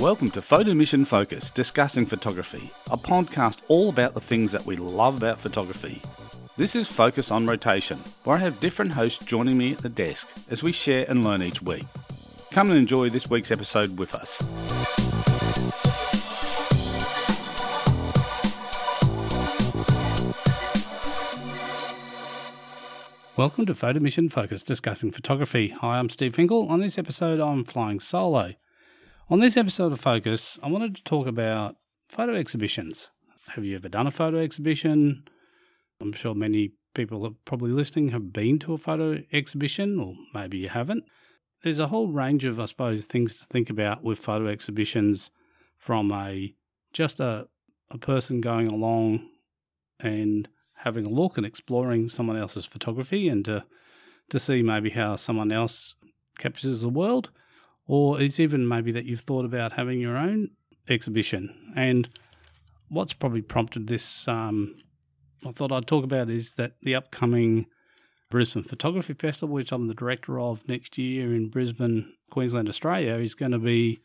Welcome to Photo Mission Focus, discussing photography, a podcast all about the things that we love about photography. This is Focus on Rotation, where I have different hosts joining me at the desk as we share and learn each week. Come and enjoy this week's episode with us. Welcome to Photo Mission Focus, discussing photography. Hi, I'm Steve Finkel. On this episode, I'm flying solo. On this episode of Focus, I wanted to talk about photo exhibitions. Have you ever done a photo exhibition? I'm sure many people are probably listening have been to a photo exhibition, or maybe you haven't. There's a whole range of, I suppose, things to think about with photo exhibitions from a just a, a person going along and having a look and exploring someone else's photography and to to see maybe how someone else captures the world or it's even maybe that you've thought about having your own exhibition. And what's probably prompted this, um, I thought I'd talk about is that the upcoming Brisbane Photography Festival, which I'm the director of next year in Brisbane, Queensland, Australia, is going to be,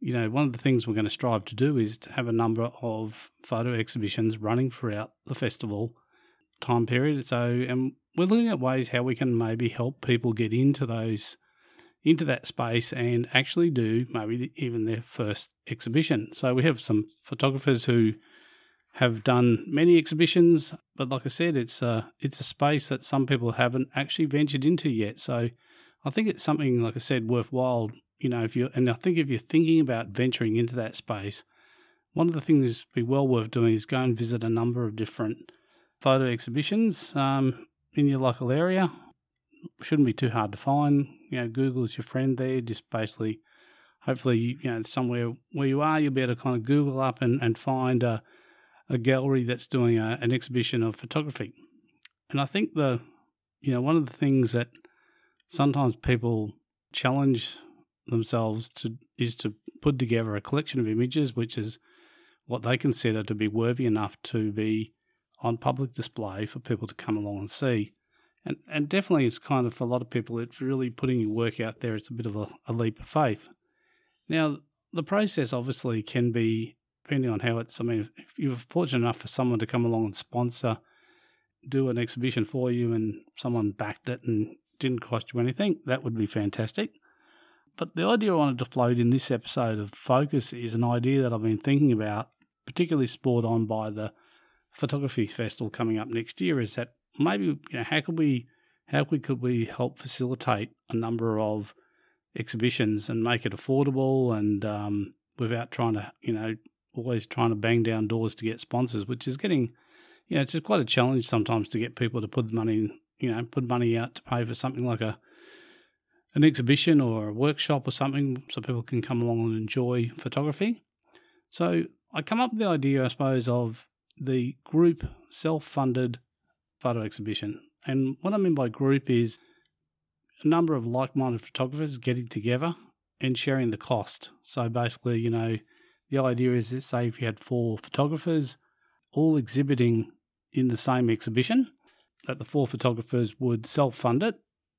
you know, one of the things we're going to strive to do is to have a number of photo exhibitions running throughout the festival time period. So, and we're looking at ways how we can maybe help people get into those into that space and actually do maybe even their first exhibition. So we have some photographers who have done many exhibitions, but like I said, it's a, it's a space that some people haven't actually ventured into yet. So I think it's something, like I said, worthwhile. You know, if you and I think if you're thinking about venturing into that space, one of the things be well worth doing is go and visit a number of different photo exhibitions um, in your local area shouldn't be too hard to find. You know, Google is your friend there. Just basically, hopefully, you know, somewhere where you are, you'll be able to kind of Google up and, and find a, a gallery that's doing a, an exhibition of photography. And I think the, you know, one of the things that sometimes people challenge themselves to is to put together a collection of images, which is what they consider to be worthy enough to be on public display for people to come along and see. And, and definitely, it's kind of for a lot of people, it's really putting your work out there. It's a bit of a, a leap of faith. Now, the process obviously can be, depending on how it's, I mean, if you're fortunate enough for someone to come along and sponsor, do an exhibition for you, and someone backed it and didn't cost you anything, that would be fantastic. But the idea I wanted to float in this episode of Focus is an idea that I've been thinking about, particularly spurred on by the photography festival coming up next year, is that maybe you know how could we how we could we help facilitate a number of exhibitions and make it affordable and um, without trying to you know always trying to bang down doors to get sponsors, which is getting you know it's just quite a challenge sometimes to get people to put money you know put money out to pay for something like a an exhibition or a workshop or something so people can come along and enjoy photography. So I come up with the idea, I suppose, of the group self funded photo exhibition. And what I mean by group is a number of like minded photographers getting together and sharing the cost. So basically, you know, the idea is that, say, if you had four photographers all exhibiting in the same exhibition, that the four photographers would self fund it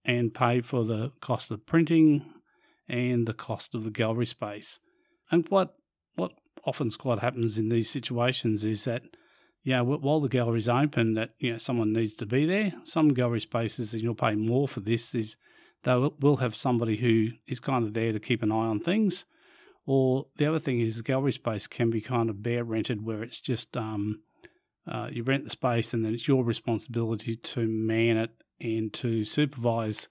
and pay for the cost of printing and the cost of the gallery space. And what what often quite happens in these situations is that know, while the gallery's open, that you know someone needs to be there. Some gallery spaces, and you'll pay more for this. Is they will have somebody who is kind of there to keep an eye on things. Or the other thing is, the gallery space can be kind of bare rented, where it's just um, uh, you rent the space and then it's your responsibility to man it and to supervise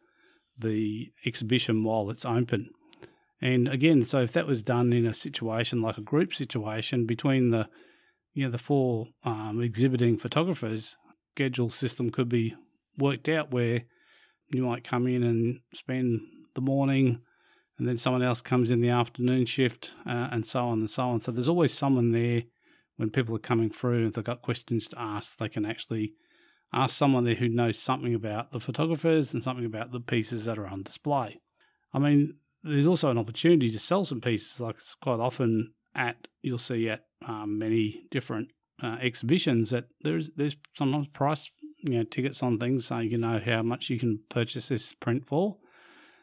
the exhibition while it's open. And again, so if that was done in a situation like a group situation between the you know, the four um, exhibiting photographers schedule system could be worked out where you might come in and spend the morning and then someone else comes in the afternoon shift uh, and so on and so on. So there's always someone there when people are coming through. If they've got questions to ask, they can actually ask someone there who knows something about the photographers and something about the pieces that are on display. I mean, there's also an opportunity to sell some pieces. Like quite often at you'll see at um, many different uh, exhibitions that there's there's sometimes price you know tickets on things so you know how much you can purchase this print for.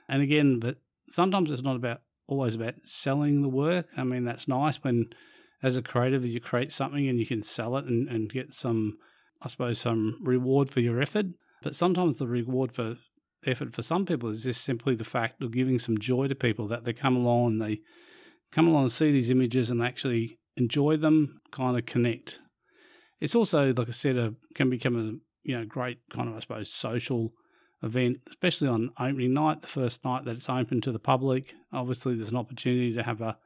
And again, but sometimes it's not about always about selling the work. I mean, that's nice when, as a creative, you create something and you can sell it and, and get some, I suppose, some reward for your effort. But sometimes the reward for effort for some people is just simply the fact of giving some joy to people that they come along and they come along and see these images and actually enjoy them, kind of connect. It's also, like I said, a, can become a you know great kind of I suppose social event, especially on opening night, the first night that it's open to the public. Obviously, there's an opportunity to have a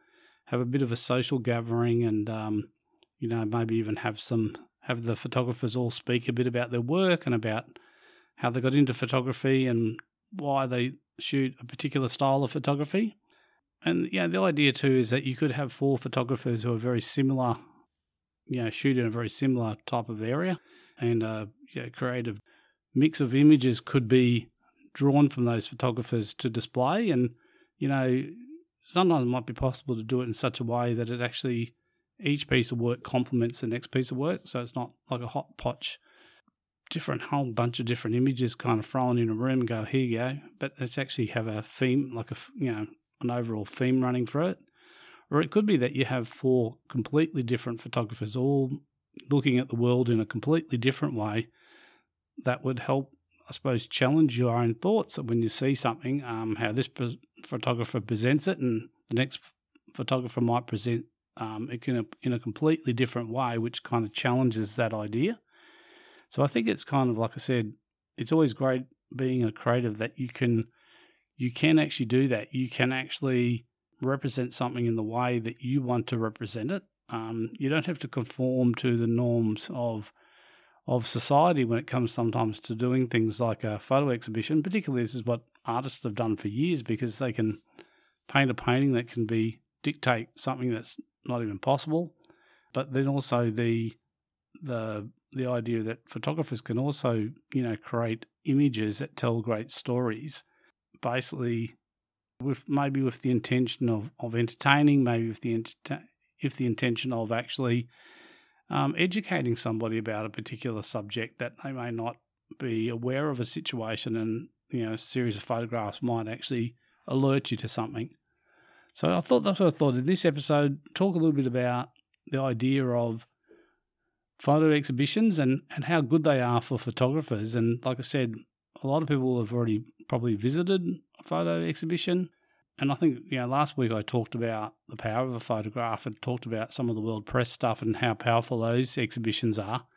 have a bit of a social gathering and um, you know maybe even have some have the photographers all speak a bit about their work and about how they got into photography and why they shoot a particular style of photography. And yeah, the idea too is that you could have four photographers who are very similar, you know, shoot in a very similar type of area, and a you know, creative mix of images could be drawn from those photographers to display. And you know, sometimes it might be possible to do it in such a way that it actually each piece of work complements the next piece of work, so it's not like a hot potch different whole bunch of different images kind of thrown in a room and go here you go. But let's actually have a theme like a you know an overall theme running for it. Or it could be that you have four completely different photographers all looking at the world in a completely different way that would help i suppose challenge your own thoughts when you see something um, how this photographer presents it and the next photographer might present um, it in a, in a completely different way which kind of challenges that idea. So I think it's kind of like I said, it's always great being a creative that you can you can actually do that. You can actually represent something in the way that you want to represent it. Um, you don't have to conform to the norms of of society when it comes sometimes to doing things like a photo exhibition. Particularly, this is what artists have done for years because they can paint a painting that can be dictate something that's not even possible. But then also the the the idea that photographers can also, you know, create images that tell great stories, basically, with maybe with the intention of, of entertaining, maybe with the if the intention of actually um, educating somebody about a particular subject that they may not be aware of a situation, and you know, a series of photographs might actually alert you to something. So I thought that's what I thought in this episode. Talk a little bit about the idea of photo exhibitions and, and how good they are for photographers. And like I said, a lot of people have already probably visited a photo exhibition. And I think, you know, last week I talked about the power of a photograph and talked about some of the world press stuff and how powerful those exhibitions are.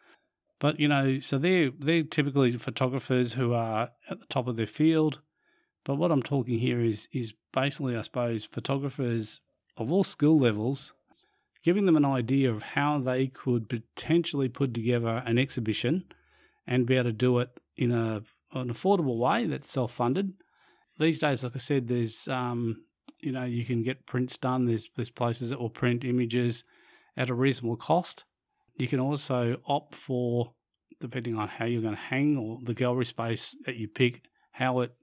But, you know, so they're, they're typically photographers who are at the top of their field. But what I'm talking here is, is basically, I suppose, photographers of all skill levels giving them an idea of how they could potentially put together an exhibition and be able to do it in a an affordable way that's self funded. These days, like I said, there's um, you know you can get prints done. There's there's places that will print images at a reasonable cost. You can also opt for depending on how you're going to hang or the gallery space that you pick, how it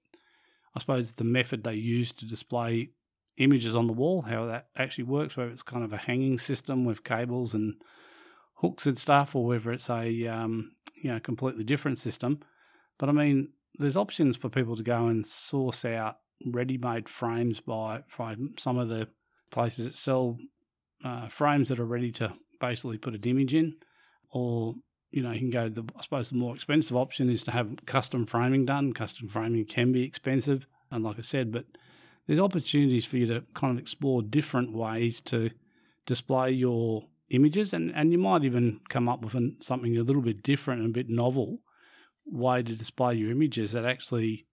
I suppose the method they use to display images on the wall, how that actually works, whether it's kind of a hanging system with cables and hooks and stuff, or whether it's a um, you know completely different system. But I mean, there's options for people to go and source out ready-made frames by from some of the places that sell uh, frames that are ready to basically put an image in, or you know, you can go. The I suppose the more expensive option is to have custom framing done. Custom framing can be expensive, and like I said, but there's opportunities for you to kind of explore different ways to display your images, and, and you might even come up with an, something a little bit different and a bit novel way to display your images that actually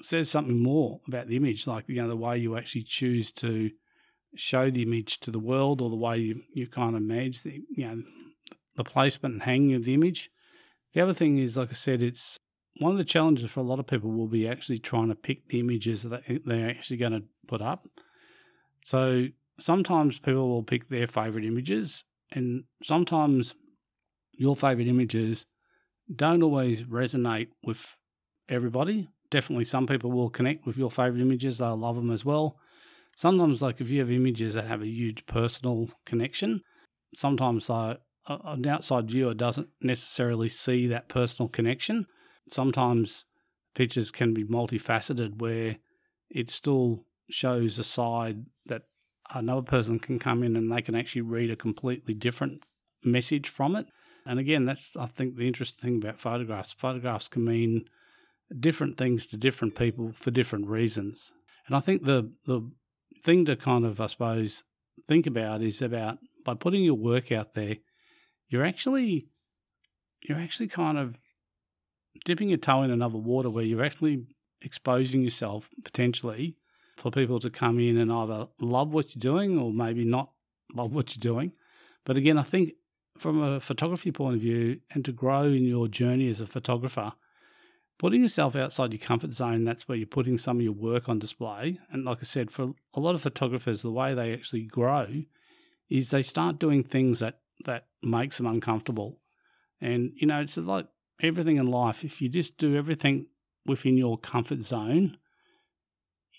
says something more about the image, like you know the way you actually choose to show the image to the world, or the way you, you kind of manage the you know the placement and hanging of the image. The other thing is, like I said, it's one of the challenges for a lot of people will be actually trying to pick the images that they're actually going to put up. So sometimes people will pick their favorite images, and sometimes your favorite images don't always resonate with everybody. Definitely, some people will connect with your favorite images, they'll love them as well. Sometimes, like if you have images that have a huge personal connection, sometimes uh, an outside viewer doesn't necessarily see that personal connection sometimes pictures can be multifaceted where it still shows a side that another person can come in and they can actually read a completely different message from it. And again, that's I think the interesting thing about photographs. Photographs can mean different things to different people for different reasons. And I think the the thing to kind of I suppose think about is about by putting your work out there, you're actually you're actually kind of dipping your toe in another water where you're actually exposing yourself potentially for people to come in and either love what you're doing or maybe not love what you're doing. But again, I think from a photography point of view and to grow in your journey as a photographer, putting yourself outside your comfort zone, that's where you're putting some of your work on display. And like I said, for a lot of photographers, the way they actually grow is they start doing things that, that makes them uncomfortable. And, you know, it's like everything in life. If you just do everything within your comfort zone,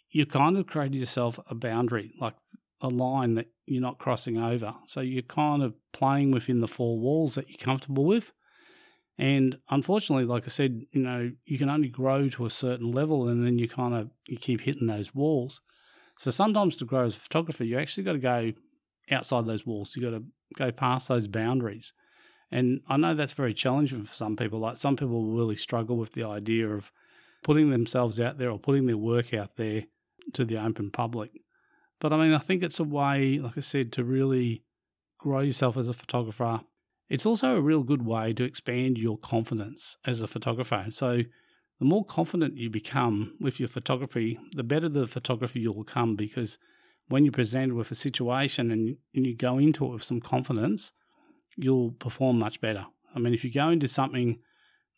you kind of create yourself a boundary, like a line that you're not crossing over. So you're kind of playing within the four walls that you're comfortable with. And unfortunately, like I said, you know, you can only grow to a certain level and then you kind of you keep hitting those walls. So sometimes to grow as a photographer, you actually got to go outside those walls. You got to go past those boundaries. And I know that's very challenging for some people. Like some people really struggle with the idea of putting themselves out there or putting their work out there to the open public. But I mean, I think it's a way, like I said, to really grow yourself as a photographer. It's also a real good way to expand your confidence as a photographer. So, the more confident you become with your photography, the better the photography you'll become because when you're presented with a situation and, and you go into it with some confidence, you'll perform much better. I mean, if you go into something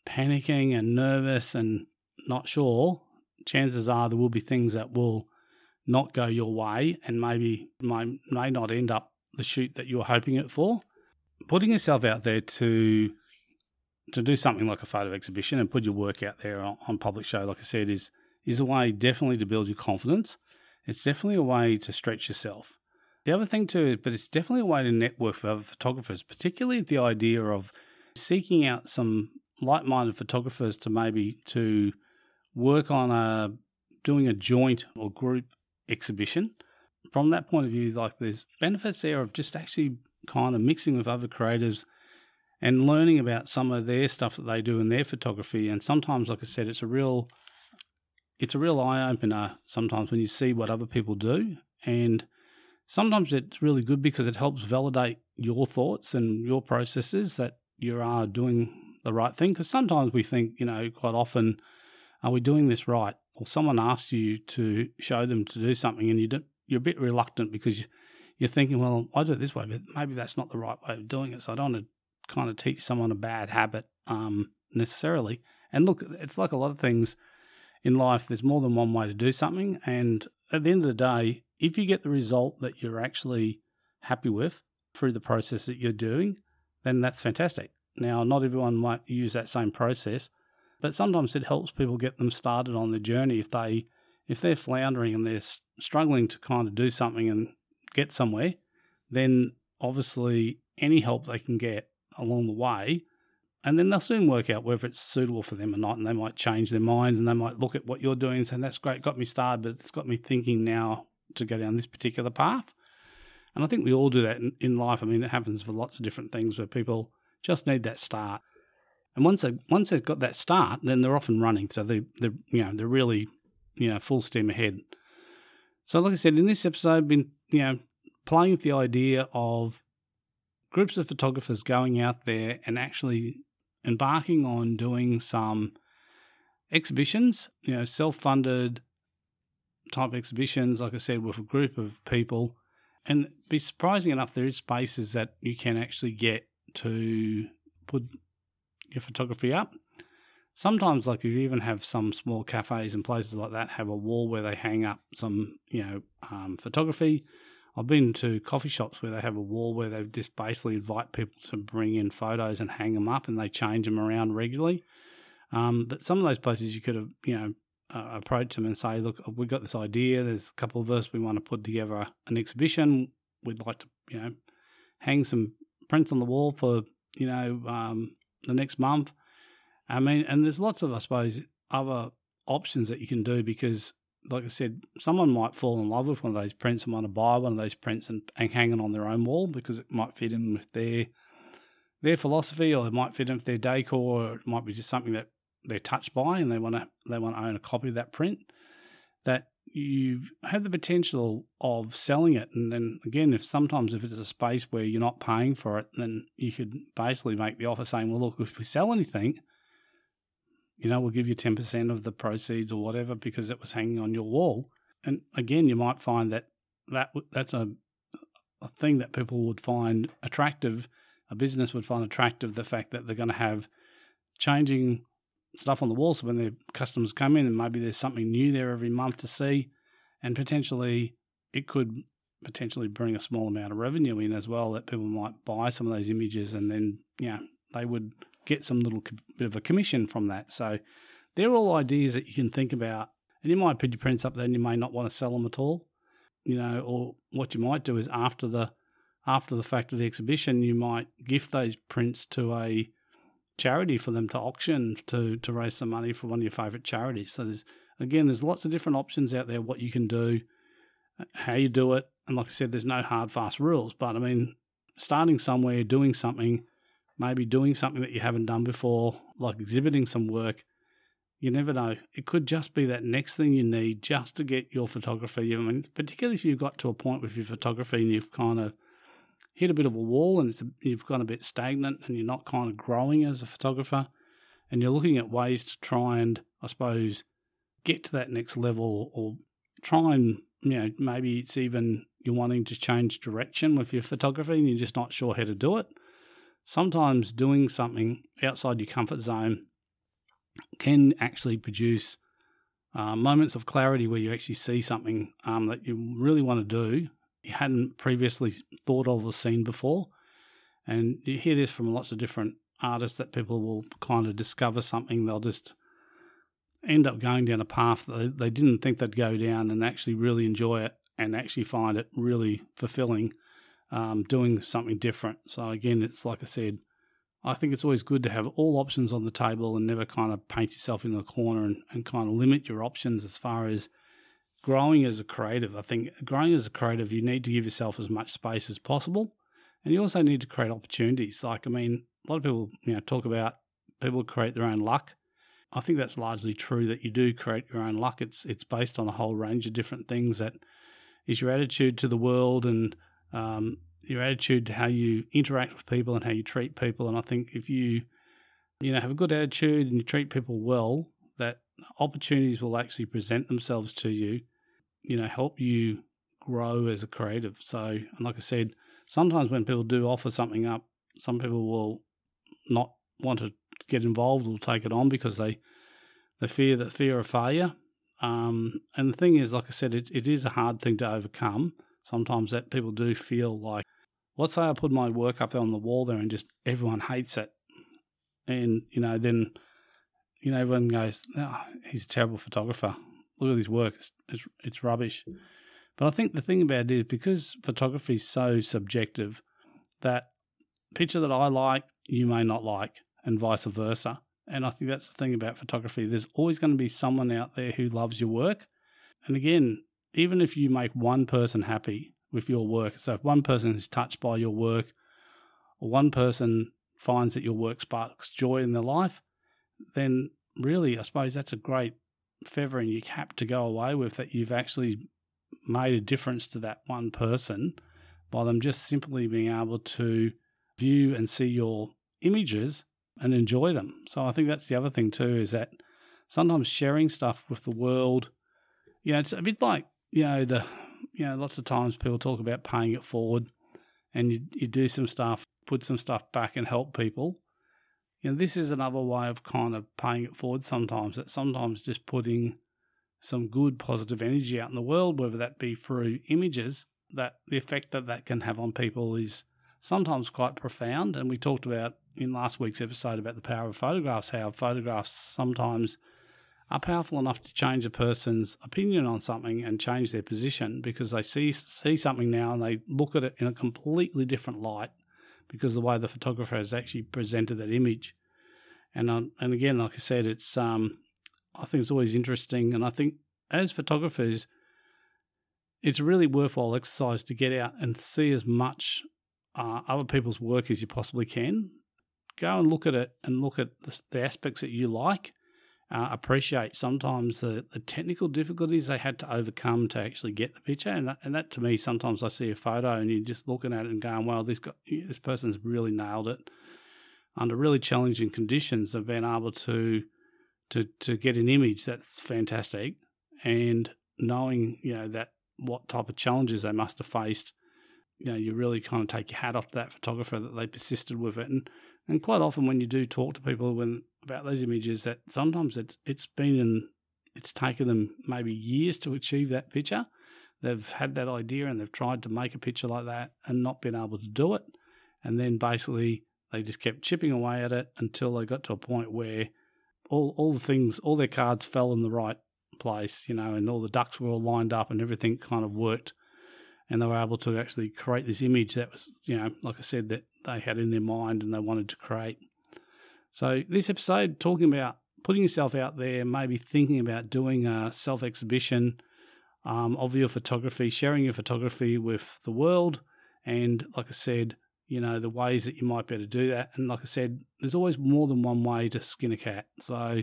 panicking and nervous and not sure, chances are there will be things that will not go your way and maybe may, may not end up the shoot that you're hoping it for. Putting yourself out there to to do something like a photo exhibition and put your work out there on, on public show, like I said, is is a way definitely to build your confidence. It's definitely a way to stretch yourself. The other thing too, but it's definitely a way to network with other photographers, particularly the idea of seeking out some like-minded photographers to maybe to work on a doing a joint or group exhibition. From that point of view, like there's benefits there of just actually kind of mixing with other creators and learning about some of their stuff that they do in their photography. And sometimes, like I said, it's a real it's a real eye opener sometimes when you see what other people do. And sometimes it's really good because it helps validate your thoughts and your processes that you are doing the right thing. Because sometimes we think, you know, quite often are we doing this right? Or someone asks you to show them to do something and you you're a bit reluctant because you're thinking, well, I do it this way, but maybe that's not the right way of doing it. So I don't want to kind of teach someone a bad habit um, necessarily. And look, it's like a lot of things in life, there's more than one way to do something. And at the end of the day, if you get the result that you're actually happy with through the process that you're doing, then that's fantastic. Now, not everyone might use that same process, but sometimes it helps people get them started on the journey if they if they're floundering and they're struggling to kind of do something and get somewhere, then obviously any help they can get along the way, and then they'll soon work out whether it's suitable for them or not, and they might change their mind and they might look at what you're doing and say, "That's great, got me started, but it's got me thinking now to go down this particular path." And I think we all do that in, in life. I mean, it happens for lots of different things where people just need that start. And once they once they've got that start, then they're off and running. So they they you know they're really you know full steam ahead. So like I said in this episode, I've been you know playing with the idea of groups of photographers going out there and actually embarking on doing some exhibitions, you know, self funded type exhibitions, like I said, with a group of people. And be surprising enough, there is spaces that you can actually get to put your photography up. Sometimes, like you even have some small cafes and places like that have a wall where they hang up some, you know, um, photography. I've been to coffee shops where they have a wall where they just basically invite people to bring in photos and hang them up, and they change them around regularly. Um, but some of those places you could have, you know, uh, approach them and say, "Look, we've got this idea. There's a couple of us. We want to put together an exhibition. We'd like to, you know, hang some prints on the wall for, you know, um, the next month. I mean, and there's lots of, I suppose, other options that you can do because like I said, someone might fall in love with one of those prints and want to buy one of those prints and, and hang it on their own wall because it might fit in with their their philosophy, or it might fit in with their decor, or it might be just something that they're touched by and they want to they want to own a copy of that print. That you have the potential of selling it, and then again, if sometimes if it's a space where you're not paying for it, then you could basically make the offer saying, "Well, look, if we sell anything." you know, we'll give you 10% of the proceeds or whatever because it was hanging on your wall. And again, you might find that, that that's a, a thing that people would find attractive. A business would find attractive the fact that they're going to have changing stuff on the wall. So when their customers come in and maybe there's something new there every month to see, and potentially it could potentially bring a small amount of revenue in as well that people might buy some of those images and then, know, they would get some little bit of a commission from that. So they're all ideas that you can think about. And you might put your prints up there and you may not want to sell them at all. You know, or what you might do is after the after the fact of the exhibition, you might gift those prints to a charity for them to auction to to raise some money for one of your favourite charities. So there's again, there's lots of different options out there. What you can do, how you do it, and like I said, there's no hard fast rules. But I mean, starting somewhere, doing something, maybe doing something that you haven't done before, like exhibiting some work. You never know. It could just be that next thing you need just to get your photography. I mean, particularly if you've got to a point with your photography and you've kind of hit a bit of a wall and a, you've gone a bit stagnant and you're not kind of growing as a photographer, and you're looking at ways to try and, I suppose, get to that next level or try and, you know, maybe it's even you're wanting to change direction with your photography and you're just not sure how to do it. Sometimes doing something outside your comfort zone can actually produce uh, moments of clarity where you actually see something um, that you really want to do hadn't previously thought of or seen before. And you hear this from lots of different artists that people will kind of discover something, they'll just end up going down a path that they didn't think they'd go down and actually really enjoy it and actually find it really fulfilling um, doing something different. So again, it's like I said, I think it's always good to have all options on the table and never kind of paint yourself in a corner and, and kind of limit your options as far as growing as a creative. I think growing as a creative, you need to give yourself as much space as possible. And you also need to create opportunities. Like, I mean, a lot of people, you know, talk about people create their own luck. I think that's largely true that you do create your own luck. It's it's based on a whole range of different things that is your attitude to the world and um, your attitude to how you interact with people and how you treat people. And I think if you, you know, have a good attitude and you treat people well, that opportunities will actually present themselves to you, you know, help you grow as a creative. So, and like I said, sometimes when people do offer something up, some people will not want to get involved or take it on because they they fear that fear of failure. Um, and the thing is, like I said, it, it is a hard thing to overcome sometimes that people do feel like, let's say I put my work up there on the wall there and just everyone hates it. And, you know, then, you know, everyone goes, oh, he's a terrible photographer. Look at his work. It's, it's, it's rubbish. But I think the thing about it is because photography is so subjective that picture that I like, you may not like, and vice versa. And I think that's the thing about photography. There's always going to be someone out there who loves your work. And again, even if you make one person happy with your work, so if one person is touched by your work, or one person finds that your work sparks joy in their life, then really, I suppose that's a great feather in your cap to go away with that you've actually made a difference to that one person by them just simply being able to view and see your images and enjoy them. So I think that's the other thing too is that sometimes sharing stuff with the world, you know, it's a bit like you know, the you know, lots of times people talk about paying it forward and you, you do some stuff, put some stuff back and help people. You know, this is another way of kind of paying it forward sometimes, that sometimes just putting some good positive energy out in the world, whether that be through images, that the effect that that can have on people is sometimes quite profound. And we talked about in last week's episode about the power of photographs, how photographs sometimes – are powerful enough to change a person's opinion on something and change their position because they see see something now and they look at it in a completely different light because the way the photographer has actually presented that image. And um, and again, like I said, it's um, I think it's always interesting, and I think as photographers, it's a really worthwhile exercise to get out and see as much uh, other people's work as you possibly can. Go and look at it and look at the, the aspects that you like. Uh, appreciate sometimes the, the technical difficulties they had to overcome to actually get the picture, and that, and that to me sometimes I see a photo and you're just looking at it and going, "Well, this guy, this person's really nailed it." Under really challenging conditions, they've been able to to to get an image that's fantastic, and knowing you know that what type of challenges they must have faced, you know, you really kind of take your hat off to that photographer that they persisted with it. And and quite often when you do talk to people when about those images, that sometimes it's it's been in it's taken them maybe years to achieve that picture. They've had that idea and they've tried to make a picture like that and not been able to do it. And then basically they just kept chipping away at it until they got to a point where all all the things, all their cards fell in the right place, you know, and all the ducks were all lined up and everything kind of worked. And they were able to actually create this image that was, you know, like I said, that they had in their mind and they wanted to create. So, this episode, talking about putting yourself out there, maybe thinking about doing a self exhibition um, of your photography, sharing your photography with the world. And, like I said, you know, the ways that you might be able to do that. And, like I said, there's always more than one way to skin a cat. So,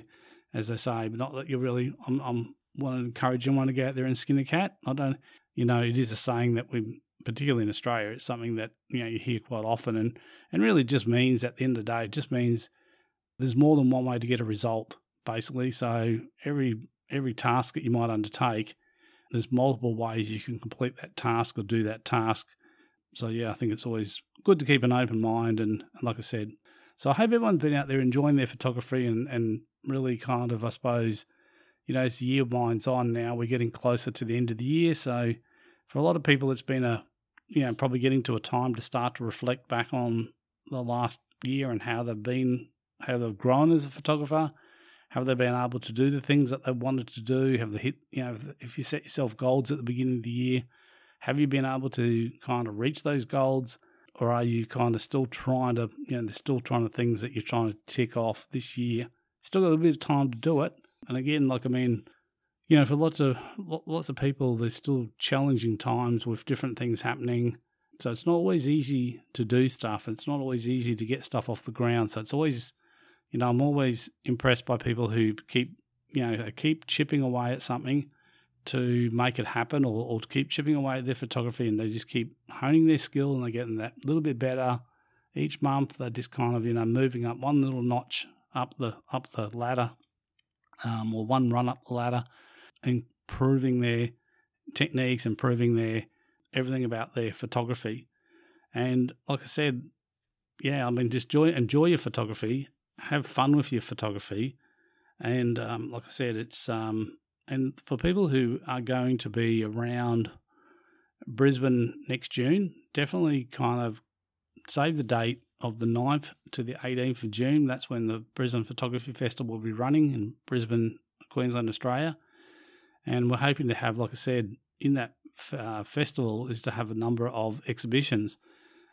as I say, but not that you're really. I'm, I'm want to encourage anyone to go out there and skin a cat. I don't. You know, it is a saying that we, particularly in Australia, it's something that you know you hear quite often, and and really just means at the end of the day, it just means there's more than one way to get a result, basically. So every every task that you might undertake, there's multiple ways you can complete that task or do that task. So yeah, I think it's always good to keep an open mind, and, and like I said, so I hope everyone's been out there enjoying their photography and, and really kind of, I suppose, you know, as the year winds on now, we're getting closer to the end of the year. So for a lot of people, it's been a, you know, probably getting to a time to start to reflect back on the last year and how they've been, how they've grown as a photographer. Have they been able to do the things that they wanted to do? Have they hit, you know, if you set yourself goals at the beginning of the year, have you been able to kind of reach those goals? Or are you kind of still trying to, you know, still trying to things that you're trying to tick off this year? Still got a bit of time to do it. And again, like I mean, you know, for lots of lots of people, there's still challenging times with different things happening. So it's not always easy to do stuff. It's not always easy to get stuff off the ground. So it's always, you know, I'm always impressed by people who keep, you know, keep chipping away at something to make it happen or, or to keep chipping away at their photography and they just keep honing their skill and they're getting that little bit better each month. They're just kind of, you know, moving up one little notch up the up the ladder, um, or one run up the ladder, improving their techniques, improving their everything about their photography. And like I said, yeah, I mean, just enjoy enjoy your photography, have fun with your photography, and um, like I said, it's um, and for people who are going to be around Brisbane next June, definitely kind of save the date of the 9th to the 18th of June. That's when the Brisbane Photography Festival will be running in Brisbane, Queensland, Australia. And we're hoping to have, like I said, in that uh, festival is to have a number of exhibitions.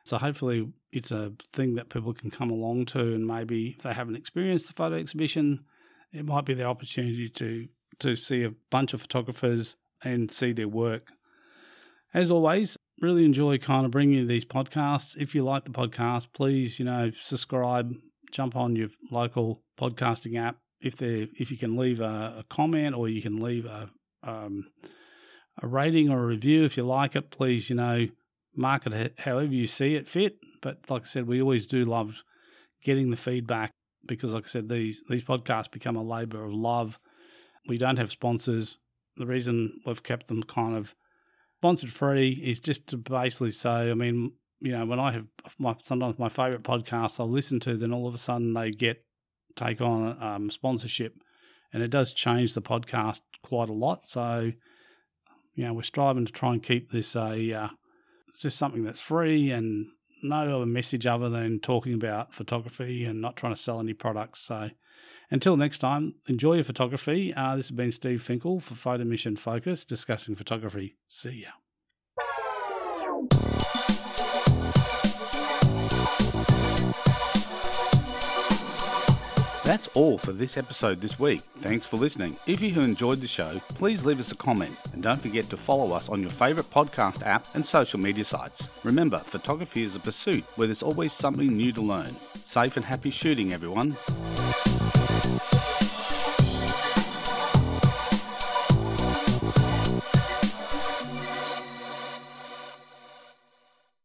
So hopefully it's a thing that people can come along to, and maybe if they haven't experienced the photo exhibition, it might be the opportunity to to see a bunch of photographers and see their work. As always, really enjoy kind of bringing you these podcasts. If you like the podcast, please, you know, subscribe, jump on your local podcasting app. If there, if you can leave a, a comment or you can leave a um, a rating or a review if you like it, please, you know, mark it however you see it fit. But like I said, we always do love getting the feedback because, like I said, these these podcasts become a labour of love. We don't have sponsors. The reason we've kept them kind of sponsored free is just to basically say, I mean, you know, when I have my sometimes my favorite podcasts I'll listen to, then all of a sudden they get take on um, sponsorship, and it does change the podcast quite a lot. So, you know, we're striving to try and keep this a uh, it's just something that's free and no other message other than talking about photography and not trying to sell any products. So, until next time, enjoy your photography. Uh, this has been Steve Finkel for Photo Mission Focus discussing photography. See ya. That's all for this episode this week. Thanks for listening. If you enjoyed the show, please leave us a comment and don't forget to follow us on your favourite podcast app and social media sites. Remember, photography is a pursuit where there's always something new to learn. Safe and happy shooting, everyone.